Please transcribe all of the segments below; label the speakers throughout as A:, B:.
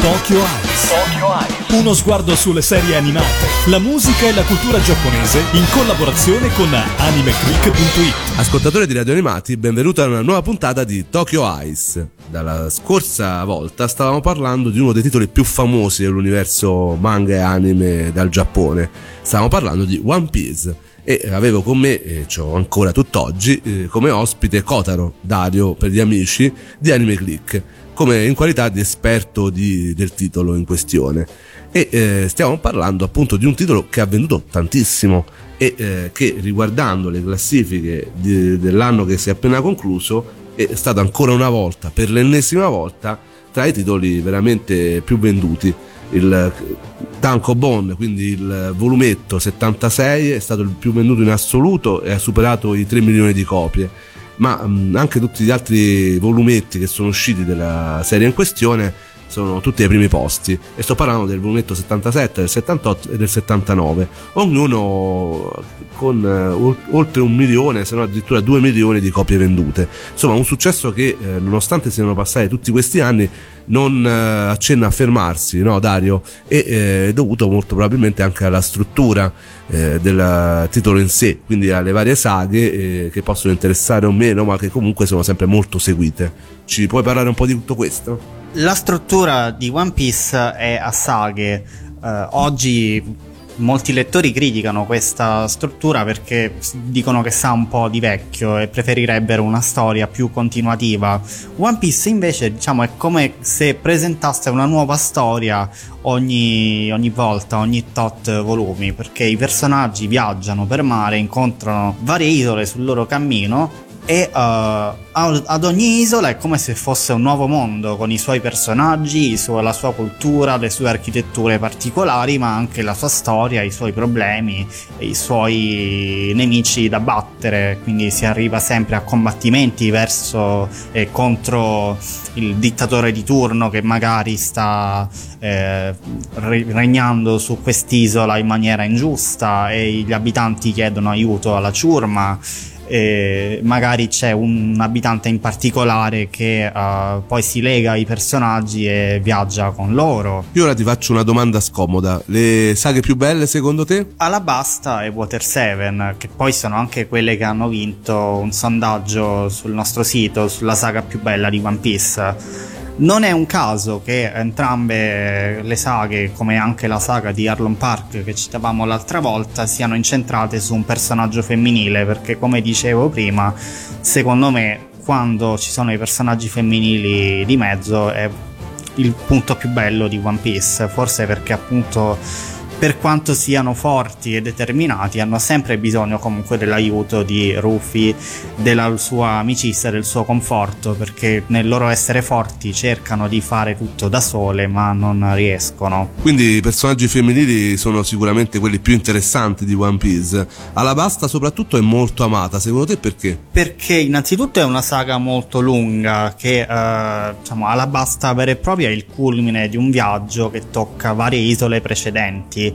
A: Tokyo Eyes. Uno sguardo sulle serie animate, la musica e la cultura giapponese in collaborazione con animeclick.it.
B: Ascoltatori di Radio Animati, benvenuti a una nuova puntata di Tokyo Ice. Dalla scorsa volta stavamo parlando di uno dei titoli più famosi dell'universo manga e anime dal Giappone. Stavamo parlando di One Piece e avevo con me, e ho ancora tutt'oggi, eh, come ospite Kotaro, Dario per gli amici di Anime Click, come in qualità di esperto di, del titolo in questione. E eh, stiamo parlando appunto di un titolo che ha venduto tantissimo e eh, che riguardando le classifiche di, dell'anno che si è appena concluso è stato ancora una volta, per l'ennesima volta, tra i titoli veramente più venduti il Tanko Bond, quindi il volumetto 76 è stato il più venduto in assoluto e ha superato i 3 milioni di copie ma mh, anche tutti gli altri volumetti che sono usciti della serie in questione sono tutti ai primi posti. E sto parlando del volumetto 77, del 78 e del 79 ognuno con eh, oltre un milione se no addirittura due milioni di copie vendute. Insomma un successo che eh, nonostante siano passati tutti questi anni non eh, accenna a fermarsi no Dario? E eh, è dovuto molto probabilmente anche alla struttura eh, del titolo in sé quindi alle varie saghe eh, che possono interessare o meno ma che comunque sono sempre molto seguite. Ci puoi parlare un po' di tutto questo?
C: La struttura di One Piece è a saghe. Uh, oggi molti lettori criticano questa struttura perché dicono che sa un po' di vecchio e preferirebbero una storia più continuativa. One Piece invece diciamo è come se presentasse una nuova storia ogni, ogni volta, ogni tot volumi, perché i personaggi viaggiano per mare, incontrano varie isole sul loro cammino e uh, ad ogni isola è come se fosse un nuovo mondo con i suoi personaggi, la sua cultura, le sue architetture particolari, ma anche la sua storia, i suoi problemi, i suoi nemici da battere. Quindi si arriva sempre a combattimenti verso e contro il dittatore di turno che magari sta eh, regnando su quest'isola in maniera ingiusta e gli abitanti chiedono aiuto alla ciurma e magari c'è un abitante in particolare che uh, poi si lega ai personaggi e viaggia con loro.
B: Io ora ti faccio una domanda scomoda. Le saghe più belle secondo te?
C: Alabasta e Water 7, che poi sono anche quelle che hanno vinto un sondaggio sul nostro sito sulla saga più bella di One Piece non è un caso che entrambe le saghe, come anche la saga di Arlon Park che citavamo l'altra volta, siano incentrate su un personaggio femminile, perché come dicevo prima, secondo me quando ci sono i personaggi femminili di mezzo è il punto più bello di One Piece, forse perché appunto per quanto siano forti e determinati, hanno sempre bisogno comunque dell'aiuto di Rufy, della sua amicizia, del suo conforto, perché nel loro essere forti cercano di fare tutto da sole, ma non riescono.
B: Quindi i personaggi femminili sono sicuramente quelli più interessanti di One Piece. Alabasta soprattutto è molto amata, secondo te perché?
C: Perché innanzitutto è una saga molto lunga che eh, diciamo Alabasta vera e propria è il culmine di un viaggio che tocca varie isole precedenti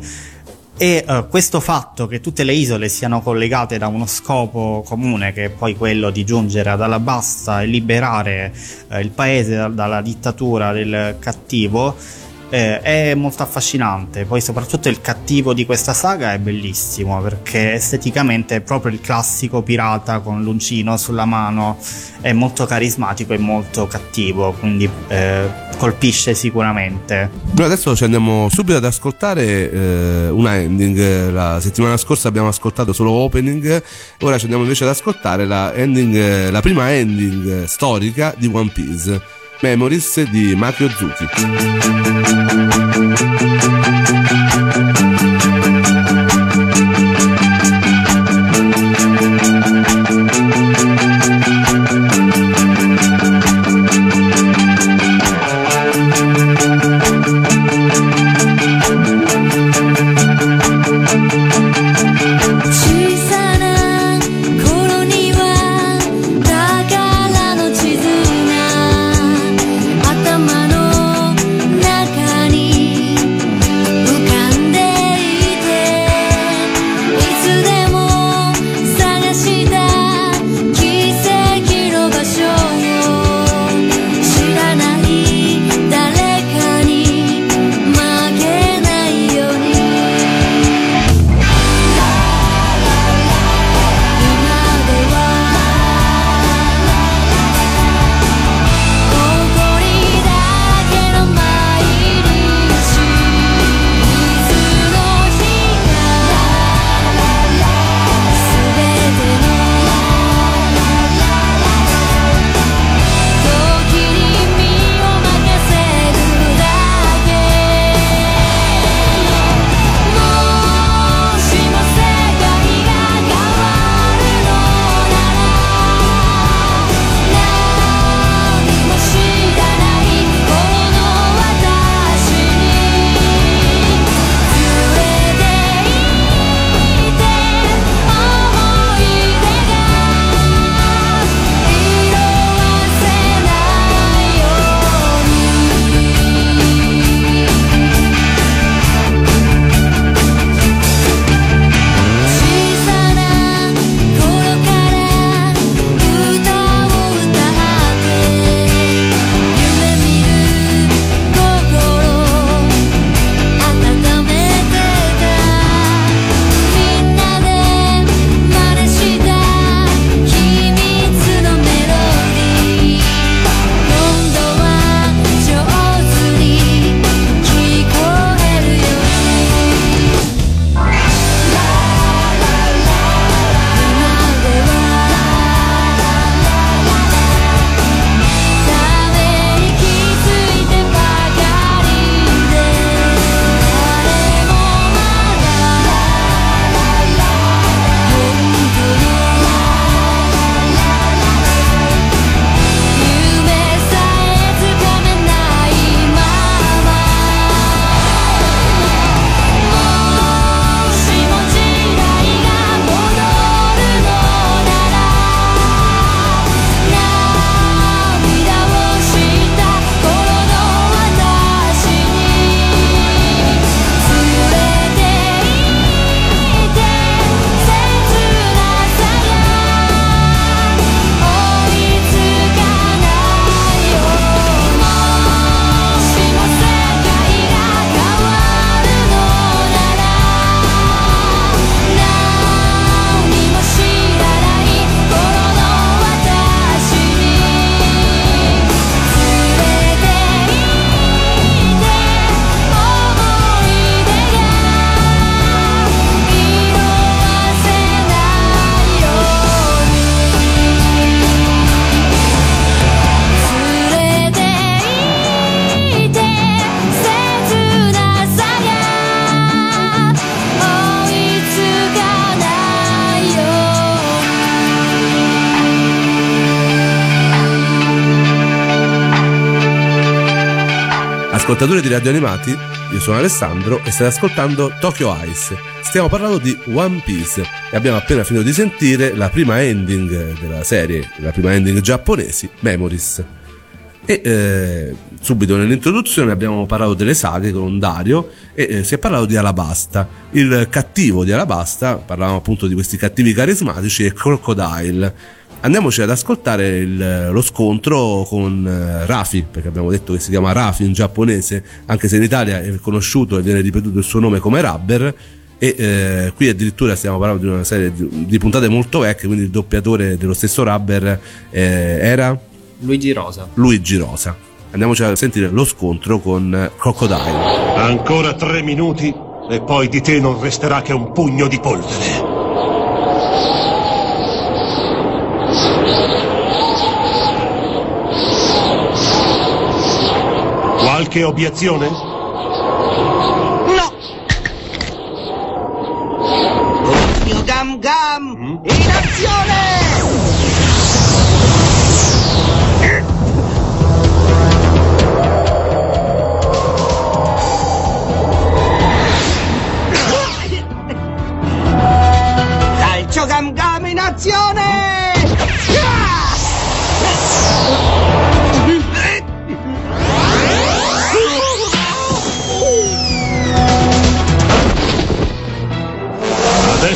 C: e uh, questo fatto che tutte le isole siano collegate da uno scopo comune che è poi quello di giungere ad Alabasta e liberare uh, il paese da- dalla dittatura del cattivo eh, è molto affascinante. Poi, soprattutto, il cattivo di questa saga è bellissimo perché esteticamente è proprio il classico pirata con l'uncino sulla mano, è molto carismatico e molto cattivo, quindi eh, colpisce sicuramente.
B: Noi adesso ci andiamo subito ad ascoltare eh, una ending. La settimana scorsa abbiamo ascoltato solo opening, ora ci andiamo invece ad ascoltare la, ending, la prima ending storica di One Piece. Memories di Maki Ozuki. Ascoltatori di Radio Animati, io sono Alessandro e state ascoltando Tokyo Ice. Stiamo parlando di One Piece e abbiamo appena finito di sentire la prima ending della serie, la prima ending giapponesi, Memories. E eh, subito nell'introduzione abbiamo parlato delle saghe con Dario e eh, si è parlato di Alabasta. Il cattivo di Alabasta, parlavamo appunto di questi cattivi carismatici, è Crocodile andiamoci ad ascoltare il, lo scontro con uh, Rafi, perché abbiamo detto che si chiama Rafi in giapponese, anche se in Italia è conosciuto e viene ripetuto il suo nome come Rubber. E eh, qui addirittura stiamo parlando di una serie di, di, puntate molto vecchie, quindi il doppiatore dello stesso Rubber eh, era
C: Luigi Rosa.
B: Luigi Rosa. Andiamoci a sentire lo scontro con Crocodile.
D: Ancora tre minuti e poi di te non resterà che un pugno di polvere. Qualche obiezione?
E: No! Occhio Gam Gam! Mm? In azione!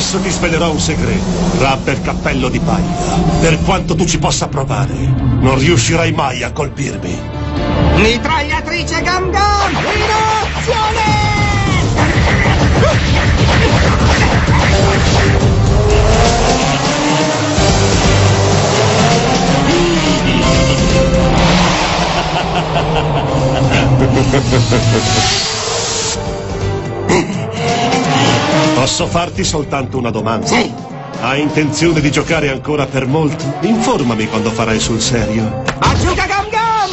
D: Adesso ti svelerò un segreto, Rubber Cappello di Paglia. Per quanto tu ci possa provare, non riuscirai mai a colpirmi.
E: Mitragliatrice Gam Gam, in azione!
D: Posso farti soltanto una domanda?
E: Sì.
D: Hai intenzione di giocare ancora per molto? Informami quando farai sul serio.
E: Aggiuga Gam Gam!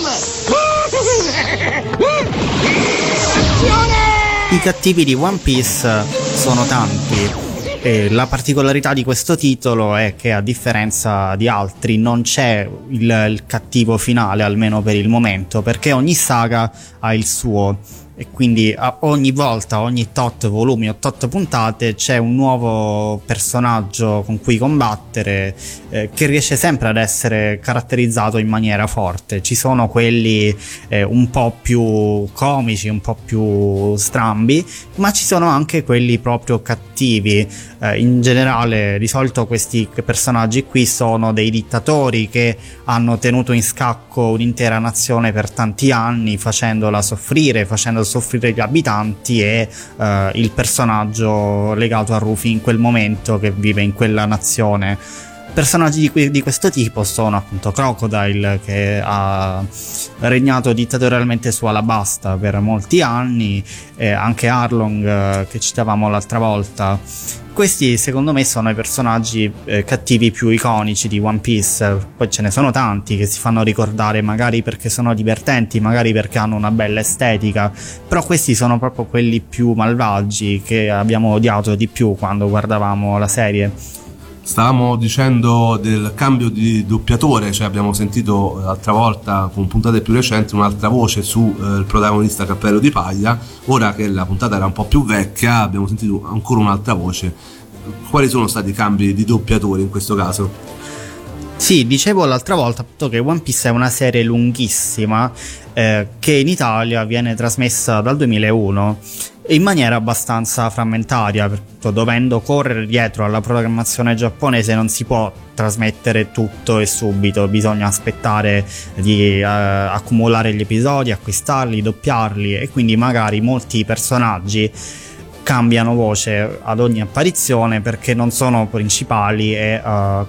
C: I cattivi di One Piece sono tanti. E la particolarità di questo titolo è che a differenza di altri non c'è il, il cattivo finale, almeno per il momento, perché ogni saga ha il suo e quindi ogni volta, ogni tot volumi o tot puntate c'è un nuovo personaggio con cui combattere eh, che riesce sempre ad essere caratterizzato in maniera forte. Ci sono quelli eh, un po' più comici, un po' più strambi, ma ci sono anche quelli proprio cattivi. Eh, in generale, di solito questi personaggi qui sono dei dittatori che hanno tenuto in scacco un'intera nazione per tanti anni, facendola soffrire, facendo soffrire gli abitanti e uh, il personaggio legato a Rufy in quel momento che vive in quella nazione. Personaggi di, di, questo tipo sono appunto Crocodile che ha regnato dittatorialmente su Alabasta per molti anni, e anche Arlong eh, che citavamo l'altra volta questi secondo me sono i personaggi eh, cattivi più iconici di One Piece, poi ce ne sono tanti che si fanno ricordare magari perché sono divertenti, magari perché hanno una bella estetica, però questi sono proprio quelli più malvagi che abbiamo odiato di più quando guardavamo la serie.
B: Stavamo dicendo del cambio di doppiatore, cioè abbiamo sentito l'altra volta con puntate più recenti un'altra voce sul eh, protagonista Cappello di Paglia, ora che la puntata era un po' più vecchia abbiamo sentito ancora un'altra voce. Quali sono stati i cambi di doppiatore in questo caso?
C: Sì, dicevo l'altra volta che One Piece è una serie lunghissima eh, che in Italia viene trasmessa dal 2001 in maniera abbastanza frammentaria, dovendo correre dietro alla programmazione giapponese non si può trasmettere tutto e subito, bisogna aspettare di uh, accumulare gli episodi, acquistarli, doppiarli e quindi magari molti personaggi cambiano voce ad ogni apparizione perché non sono principali e uh,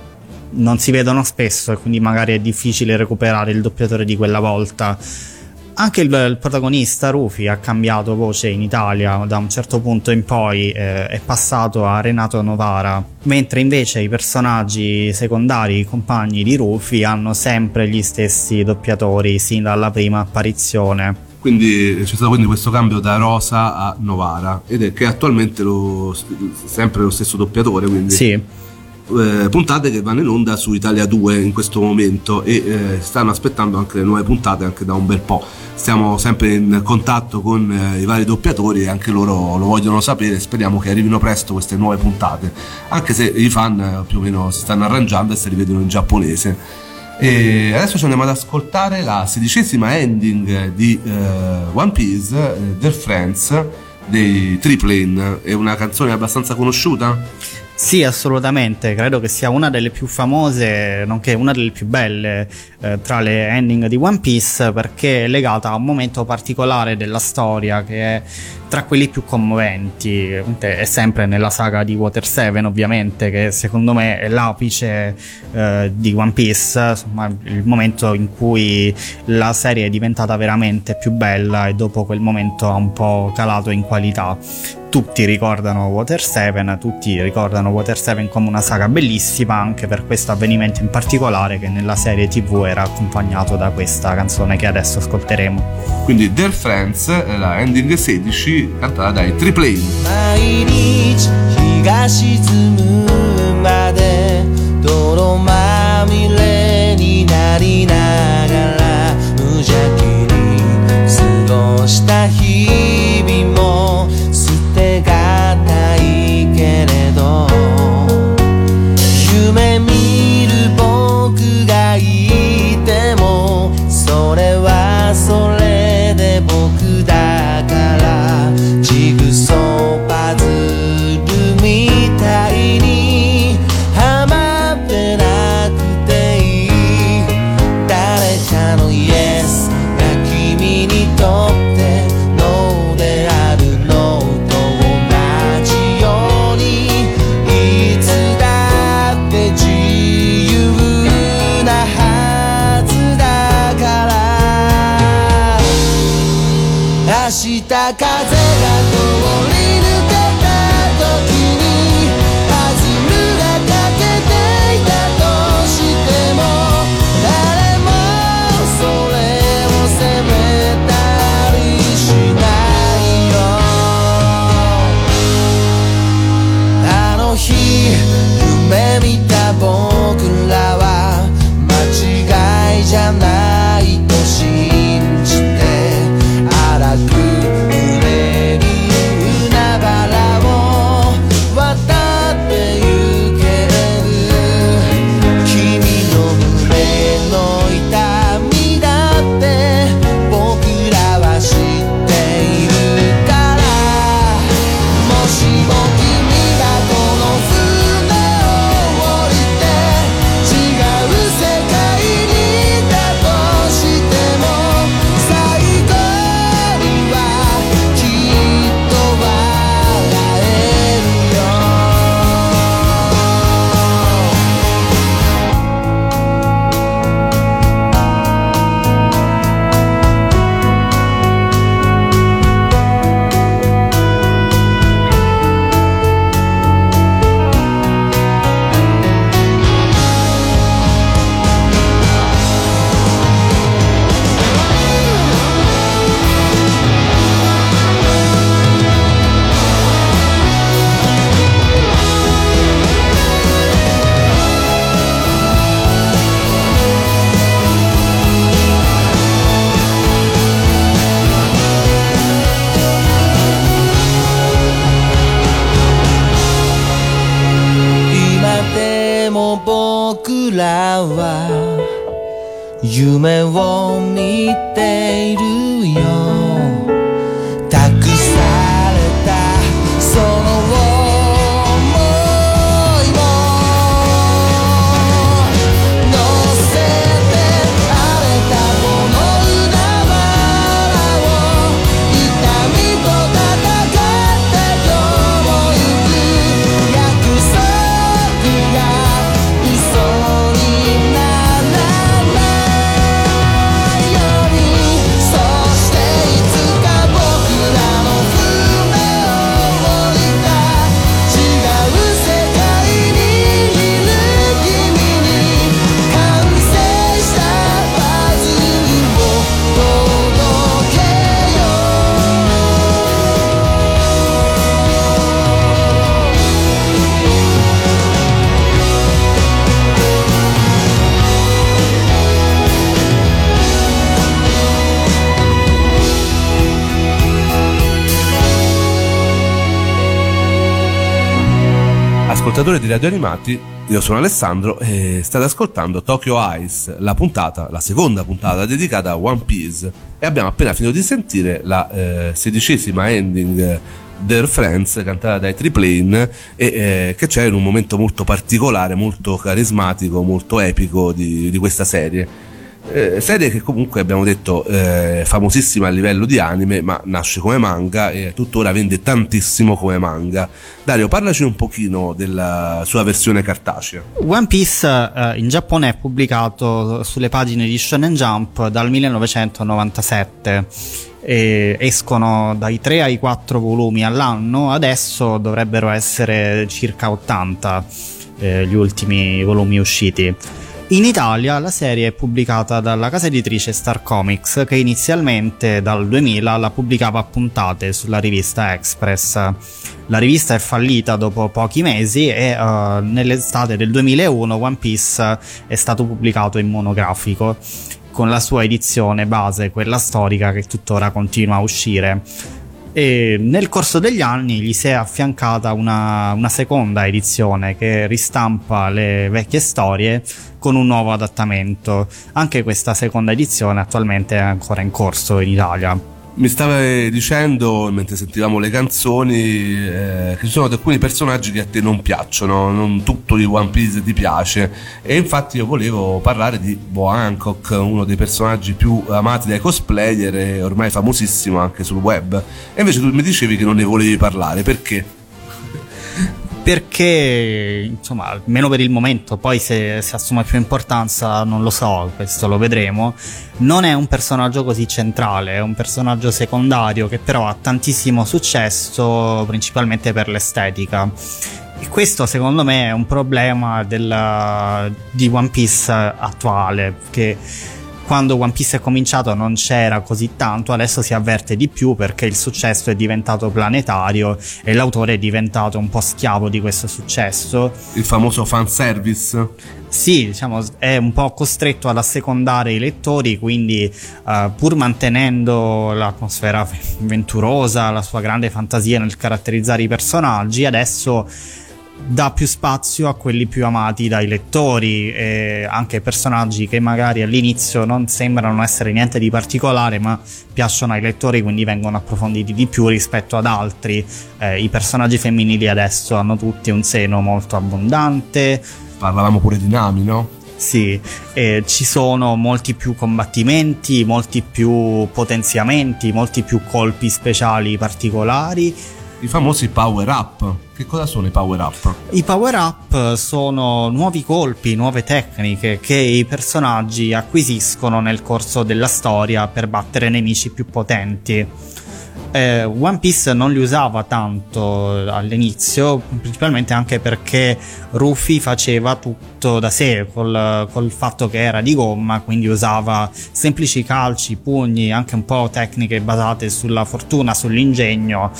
C: non si vedono spesso e quindi magari è difficile recuperare il doppiatore di quella volta anche il, il, protagonista Rufi ha cambiato voce in Italia da un certo punto in poi eh, è passato a Renato Novara. Mentre invece i personaggi secondari i compagni di Rufi hanno sempre gli stessi doppiatori sin dalla prima apparizione.
B: Quindi c'è stato quindi questo cambio da Rosa a Novara ed è che attualmente lo, sempre lo stesso doppiatore quindi
C: sì
B: eh, puntate che vanno in onda su Italia 2 in questo momento e eh, stanno aspettando anche le nuove puntate anche da un bel po'. Stiamo sempre in contatto con eh, i vari doppiatori e anche loro lo vogliono sapere. Speriamo che arrivino presto queste nuove puntate, anche se i fan eh, più o meno si stanno arrangiando e si rivedono in giapponese. E adesso ci andiamo ad ascoltare la sedicesima ending di eh, One Piece, eh, Their Friends dei Triplane. È una canzone abbastanza conosciuta?
C: Sì, assolutamente, credo che sia una delle più famose, nonché una delle più belle eh, tra le ending di One Piece perché è legata a un momento particolare della storia che è tra quelli più commoventi, è sempre nella saga di Water 7 ovviamente che secondo me è l'apice eh, di One Piece, insomma il momento in cui la serie è diventata veramente più bella e dopo quel momento ha un po' calato in qualità tutti ricordano Water 7, tutti ricordano Water 7 come una saga bellissima anche per questo avvenimento in particolare che nella serie TV era accompagnato da questa canzone che adesso ascolteremo.
B: Quindi Dear Friends, la ending 16 cantata dai Triplane.
F: 毎僕らは夢を見ているよ。
B: Ascoltatori di Radio Animati, io sono Alessandro e state ascoltando Tokyo Ice, la puntata, la seconda puntata dedicata a One Piece e abbiamo appena finito di sentire la eh, sedicesima ending Their Friends cantata dai Triplane e eh, che c'è in un momento molto particolare, molto carismatico, molto epico di, di questa serie. Eh, serie che comunque abbiamo detto eh, famosissima a livello di anime ma nasce come manga e tuttora vende tantissimo come manga. Dario parlaci un pochino della sua versione cartacea.
C: One Piece eh, in Giappone è pubblicato sulle pagine di Shonen Jump dal 1997 e escono dai 3 ai 4 volumi all'anno. Adesso dovrebbero essere circa 80 eh, gli ultimi volumi usciti in Italia la serie è pubblicata dalla casa editrice Star Comics che inizialmente dal 2000 la pubblicava a puntate sulla rivista Express. La rivista è fallita dopo pochi mesi e uh, nell'estate del 2001 One Piece è stato pubblicato in monografico con la sua edizione base, quella storica che tuttora continua a uscire e nel corso degli anni gli si è affiancata una, una, seconda edizione che ristampa le vecchie storie con un nuovo adattamento. Anche questa seconda edizione attualmente è ancora in corso in Italia
B: mi stavi dicendo mentre sentivamo le canzoni eh, che ci sono alcuni personaggi che a te non piacciono, non tutto di One Piece ti piace e infatti io volevo parlare di Bo Hancock, uno dei personaggi più amati dai cosplayer e ormai famosissimo anche sul web e invece tu mi dicevi che non ne volevi parlare, perché?
C: Perché insomma almeno per il momento poi se, se, assume più importanza non lo so questo lo vedremo. Non è un personaggio così centrale è un personaggio secondario che però ha tantissimo successo principalmente per l'estetica. E questo secondo me è un problema della, di One Piece attuale che quando One Piece è cominciato non c'era così tanto, adesso si avverte di più perché il successo è diventato planetario e l'autore è diventato un po' schiavo di questo successo.
B: Il famoso fanservice?
C: Sì, diciamo, è un po' costretto ad assecondare i lettori, quindi uh, pur mantenendo l'atmosfera avventurosa, la sua grande fantasia nel caratterizzare i personaggi, adesso dà più spazio a quelli più amati dai lettori e anche personaggi che magari all'inizio non sembrano essere niente di particolare ma piacciono ai lettori quindi vengono approfonditi di più rispetto ad altri. Eh, i personaggi femminili adesso hanno tutti un seno molto abbondante.
B: Parlavamo pure di Nami no?
C: Sì, eh, ci sono molti più combattimenti, molti più potenziamenti, molti più colpi speciali particolari
B: i famosi power up. Che cosa sono i power up?
C: I power up sono nuovi colpi, nuove tecniche che i personaggi acquisiscono nel corso della storia per battere nemici più potenti eh, One Piece non li usava tanto all'inizio, principalmente anche perché Ruffy faceva tutto da sé col, col, fatto che era di gomma, quindi usava semplici calci, pugni, anche un po' tecniche basate sulla fortuna, sull'ingegno,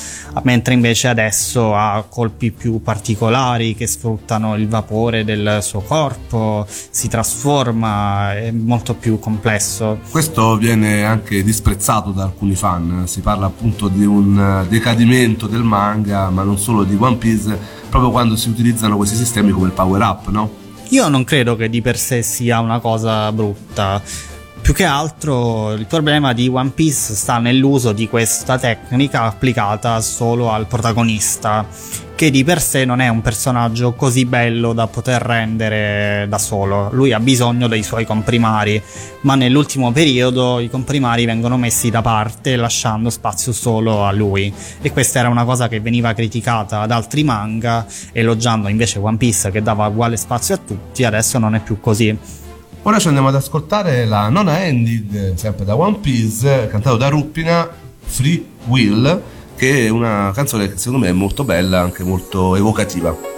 C: mentre invece adesso ha colpi più particolari che sfruttano il vapore del suo corpo, si trasforma, è molto più complesso.
B: Questo viene anche disprezzato da alcuni fan, si parla appunto di un eh, decadimento del manga, ma non solo di One Piece, proprio quando si utilizzano questi sistemi come il power up, no?
C: Io non credo che di per sé sia una cosa brutta. Più che altro il problema di One Piece sta nell'uso di questa tecnica applicata solo al protagonista che di per sé non è un personaggio così bello da poter rendere da solo. Lui ha bisogno dei suoi comprimari, ma nell'ultimo periodo i comprimari vengono messi da parte lasciando spazio solo a lui. E questa era una cosa che veniva criticata ad altri manga, elogiando invece One Piece che dava uguale spazio a tutti, adesso non è più così.
B: Ora ci andiamo ad ascoltare la nona ending, sempre da One Piece, cantato da Ruppina, Free Will che è una canzone che secondo me è molto bella, anche molto evocativa.「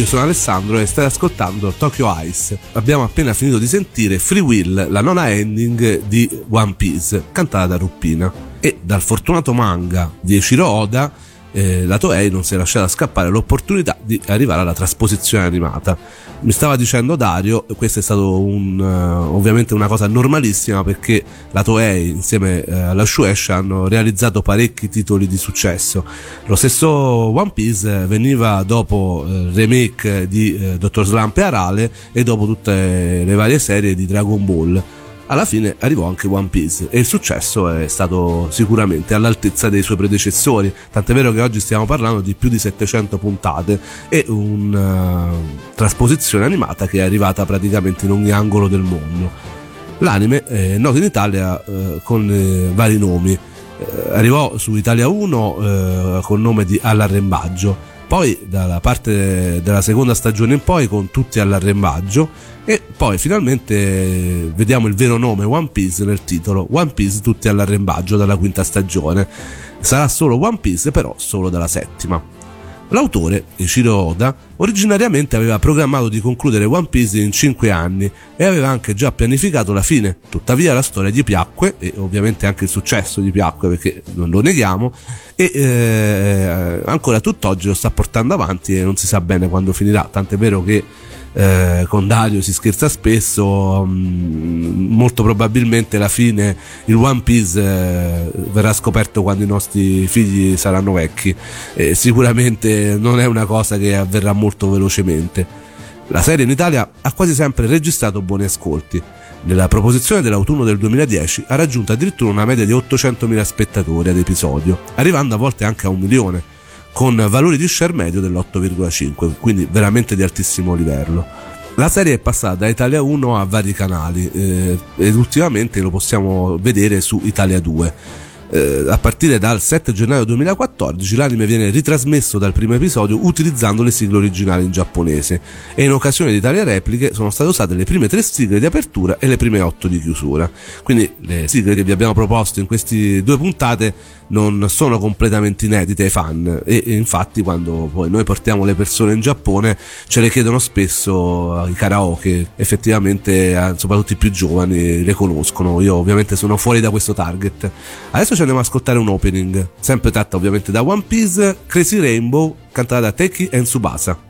B: io sono Alessandro e stai ascoltando Tokyo Ice. Abbiamo appena finito di sentire Free Will, la nona ending di One Piece, cantata da Ruppina. E dal fortunato manga di Eshiro Oda, eh, la Toei non si è lasciata scappare l'opportunità di arrivare alla trasposizione animata mi stava dicendo Dario, questo è stato un, uh, ovviamente una cosa normalissima perché la Toei insieme uh, alla Shueisha hanno realizzato parecchi titoli di successo. Lo stesso One Piece veniva dopo uh, remake di Dr. Slump e Arale e dopo tutte le varie serie di Dragon Ball alla fine arrivò anche One Piece e il successo è stato sicuramente all'altezza dei suoi predecessori, tant'è vero che oggi stiamo parlando di più di 700 puntate e una uh, trasposizione animata che è arrivata praticamente in ogni angolo del mondo. L'anime è noto in Italia uh, con eh, vari nomi, arrivò su Italia 1 col nome di All'arrembaggio, poi dalla parte della seconda stagione in poi con tutti all'arrembaggio e poi finalmente vediamo il vero nome One Piece nel titolo One Piece tutti all'arrembaggio dalla quinta stagione. Sarà solo One Piece però solo dalla settima L'autore, Ishiro Oda, originariamente aveva programmato di concludere One Piece in 5 anni e aveva anche già pianificato la fine. Tuttavia la storia gli piacque e ovviamente anche il successo gli piacque perché non lo neghiamo e eh, ancora tutt'oggi lo sta portando avanti e non si sa bene quando finirà, tant'è vero che eh, con Dario si scherza spesso, mh, mm, molto probabilmente la fine, il One Piece eh, verrà scoperto quando i nostri figli saranno vecchi e sicuramente non è una cosa che avverrà molto velocemente. La serie in Italia ha quasi sempre registrato buoni ascolti. Nella proposizione dell'autunno del 2010 ha raggiunto addirittura una media di 800.000 spettatori ad episodio, arrivando a volte anche a un milione con valori di share medio dell'8,5, quindi veramente di altissimo livello. La serie è passata da Italia 1 a vari canali eh, ed ultimamente lo possiamo vedere su Italia 2 eh, a partire dal 7 gennaio 2014 l'anime viene ritrasmesso dal primo episodio utilizzando le sigle originali in giapponese e in occasione di tali repliche sono state usate le prime tre sigle di apertura e le prime otto di chiusura. Quindi le sigle che vi abbiamo proposto in queste due puntate non sono completamente inedite ai fan e, infatti quando poi noi portiamo le persone in Giappone ce le chiedono spesso i karaoke, effettivamente soprattutto i più giovani le conoscono, io ovviamente sono fuori da questo target. Adesso ci andiamo ad ascoltare un opening, sempre tratta ovviamente da One Piece, Crazy Rainbow, cantata da Teki e Tsubasa.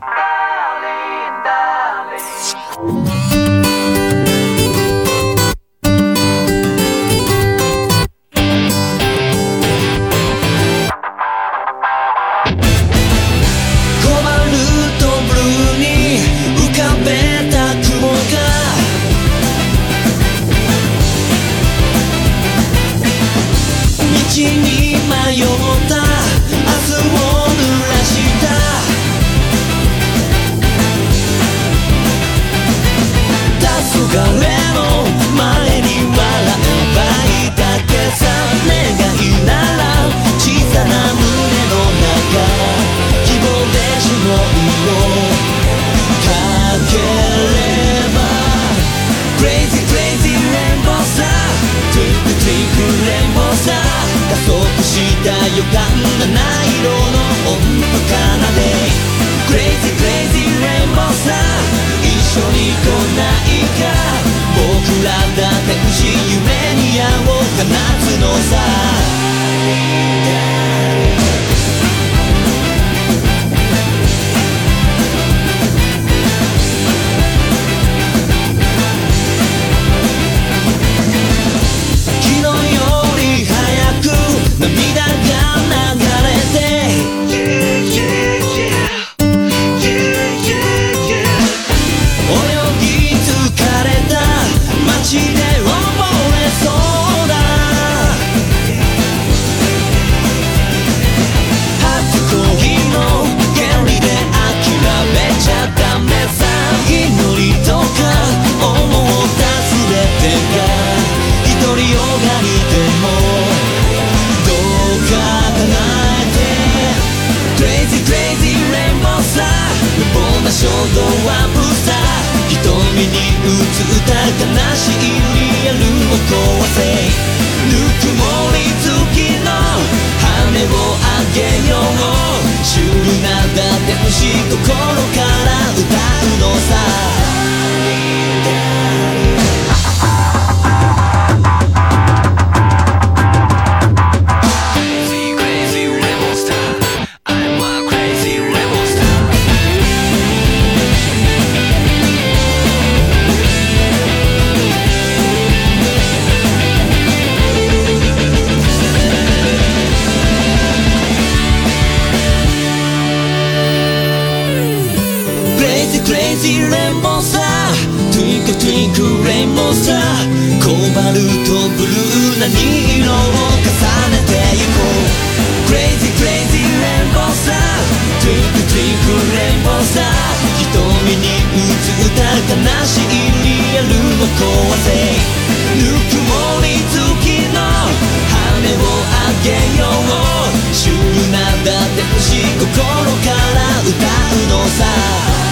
F: レイジークレイジーレンボーさ Twinkle twinkle レインボーさコバルトブルーな2色を重ねてゆこうクレイジークレイジーレンボーさ Twinkle twinkle レインボーさ瞳に映った悲しいリアルを壊せぬくもり付きの羽をあげようシュールなだって星心から歌うのさ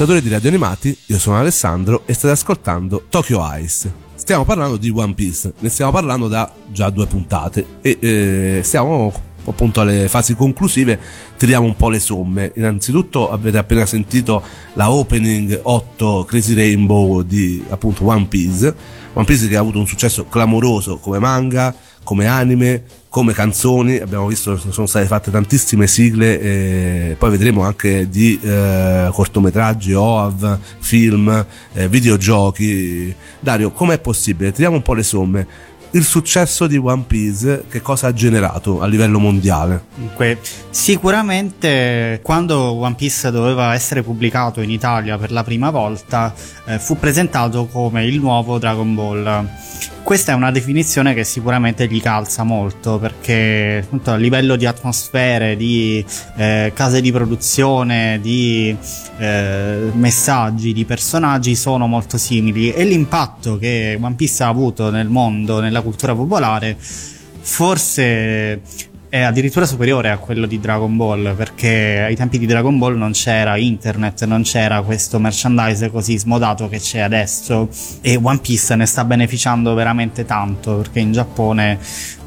B: Ascoltatori di Radio Animati, io sono Alessandro e state ascoltando Tokyo Ice. Stiamo parlando di One Piece, ne stiamo parlando da già due puntate e eh, stiamo appunto alle fasi conclusive, tiriamo un po' le somme. Innanzitutto avete appena sentito la opening 8 Crazy Rainbow di appunto One Piece, One Piece che ha avuto un successo clamoroso come manga, come anime, come canzoni, abbiamo visto che sono state fatte tantissime sigle, e poi vedremo anche di eh, cortometraggi, OAV, film, eh, videogiochi. Dario, com'è possibile? Tiriamo un po' le somme. Il successo di One Piece che cosa ha generato a livello mondiale?
C: Dunque, sicuramente quando One Piece doveva essere pubblicato in Italia per la prima volta, eh, fu presentato come il nuovo Dragon Ball. Questa è una definizione che sicuramente gli calza molto perché appunto, a livello di atmosfere, di eh, case di produzione, di eh, messaggi, di personaggi sono molto simili. E l'impatto che One Piece ha avuto nel mondo, nella cultura popolare, forse è addirittura superiore a quello di Dragon Ball perché ai tempi di Dragon Ball non c'era internet, non c'era questo merchandise così smodato che c'è adesso. E One Piece ne sta beneficiando veramente tanto perché in Giappone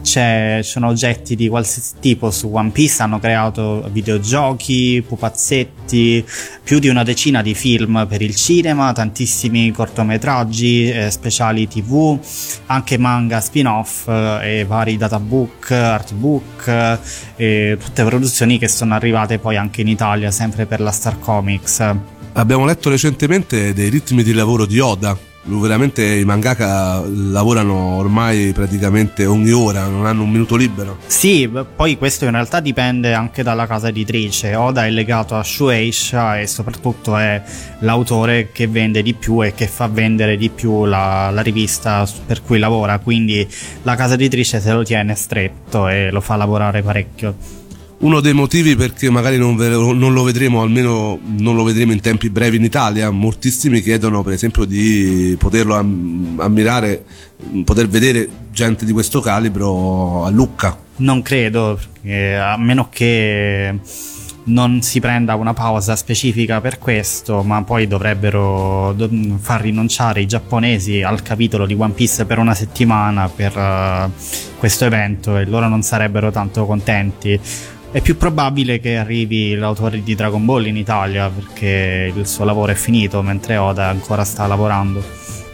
C: c'è, sono oggetti di qualsiasi tipo. Su One Piece, hanno creato videogiochi, pupazzetti, più di una decina di film per il cinema, tantissimi cortometraggi, eh, speciali tv, anche manga spin-off eh, e vari databook, artbook, eh, e tutte produzioni che sono arrivate poi anche in Italia, sempre per la Star Comics.
B: Abbiamo letto recentemente dei ritmi di lavoro di Oda. Veramente i mangaka lavorano ormai praticamente ogni ora, non hanno un minuto libero.
C: Sì, poi questo in realtà dipende anche dalla casa editrice. Oda è legato a Shueisha e soprattutto è l'autore che vende di più e che fa vendere di più la, la rivista per cui lavora, quindi la casa editrice se lo tiene stretto e lo fa lavorare parecchio.
B: Uno dei motivi perché magari non, ve- non lo vedremo, almeno non lo vedremo in tempi brevi in Italia, moltissimi chiedono per esempio di poterlo am- ammirare, poter vedere gente di questo calibro a Lucca.
C: Non credo, perché a meno che non si prenda una pausa specifica per questo, ma poi dovrebbero do- far rinunciare i giapponesi al capitolo di One Piece per una settimana per eh, questo evento e loro non sarebbero tanto contenti. È più probabile che arrivi l'autore di Dragon Ball in Italia perché il suo lavoro è finito mentre Oda ancora sta lavorando.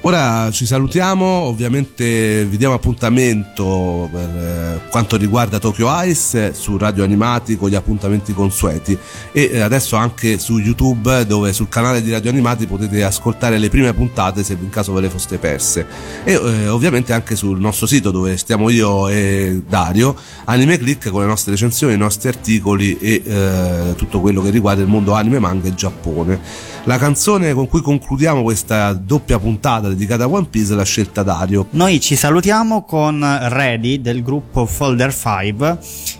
B: Ora ci salutiamo, ovviamente vi diamo appuntamento per eh, quanto riguarda Tokyo Ice su Radio Animati con gli appuntamenti consueti e eh, adesso anche su YouTube dove sul canale di Radio Animati potete ascoltare le prime puntate se in caso ve le foste perse e eh, ovviamente anche sul nostro sito dove stiamo io e Dario Anime Click con le nostre recensioni, i nostri articoli e eh, tutto quello che riguarda il mondo anime, manga e Giappone. La canzone con cui concludiamo questa doppia puntata dedicata a One Piece l'ha scelta Dario.
C: Noi ci salutiamo con Ready del gruppo Folder 5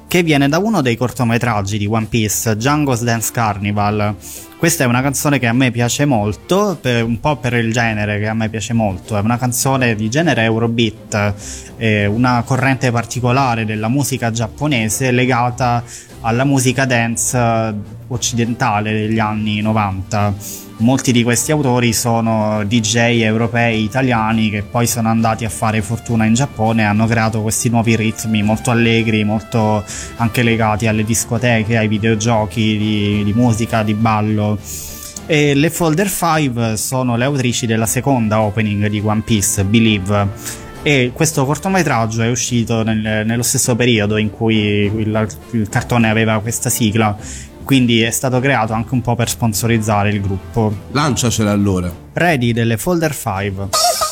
C: che viene da uno dei cortometraggi di One Piece, Django's Dance Carnival. Questa è una canzone che a me piace molto, per, un po' per il genere che a me piace molto. È una canzone di genere Eurobeat, eh, una corrente particolare della musica giapponese legata alla musica dance occidentale degli anni 90. Molti di questi autori sono DJ europei italiani che poi sono andati a fare fortuna in Giappone e hanno creato questi nuovi ritmi molto allegri, molto anche legati alle discoteche, ai videogiochi di, di musica, di ballo. E le Folder 5 sono le autrici della seconda opening di One Piece, Believe e questo cortometraggio è uscito nel, nello stesso periodo in cui il, il, cartone aveva questa sigla quindi è stato creato anche un po' per sponsorizzare il gruppo.
B: Lanciacela allora.
C: Ready delle Folder 5.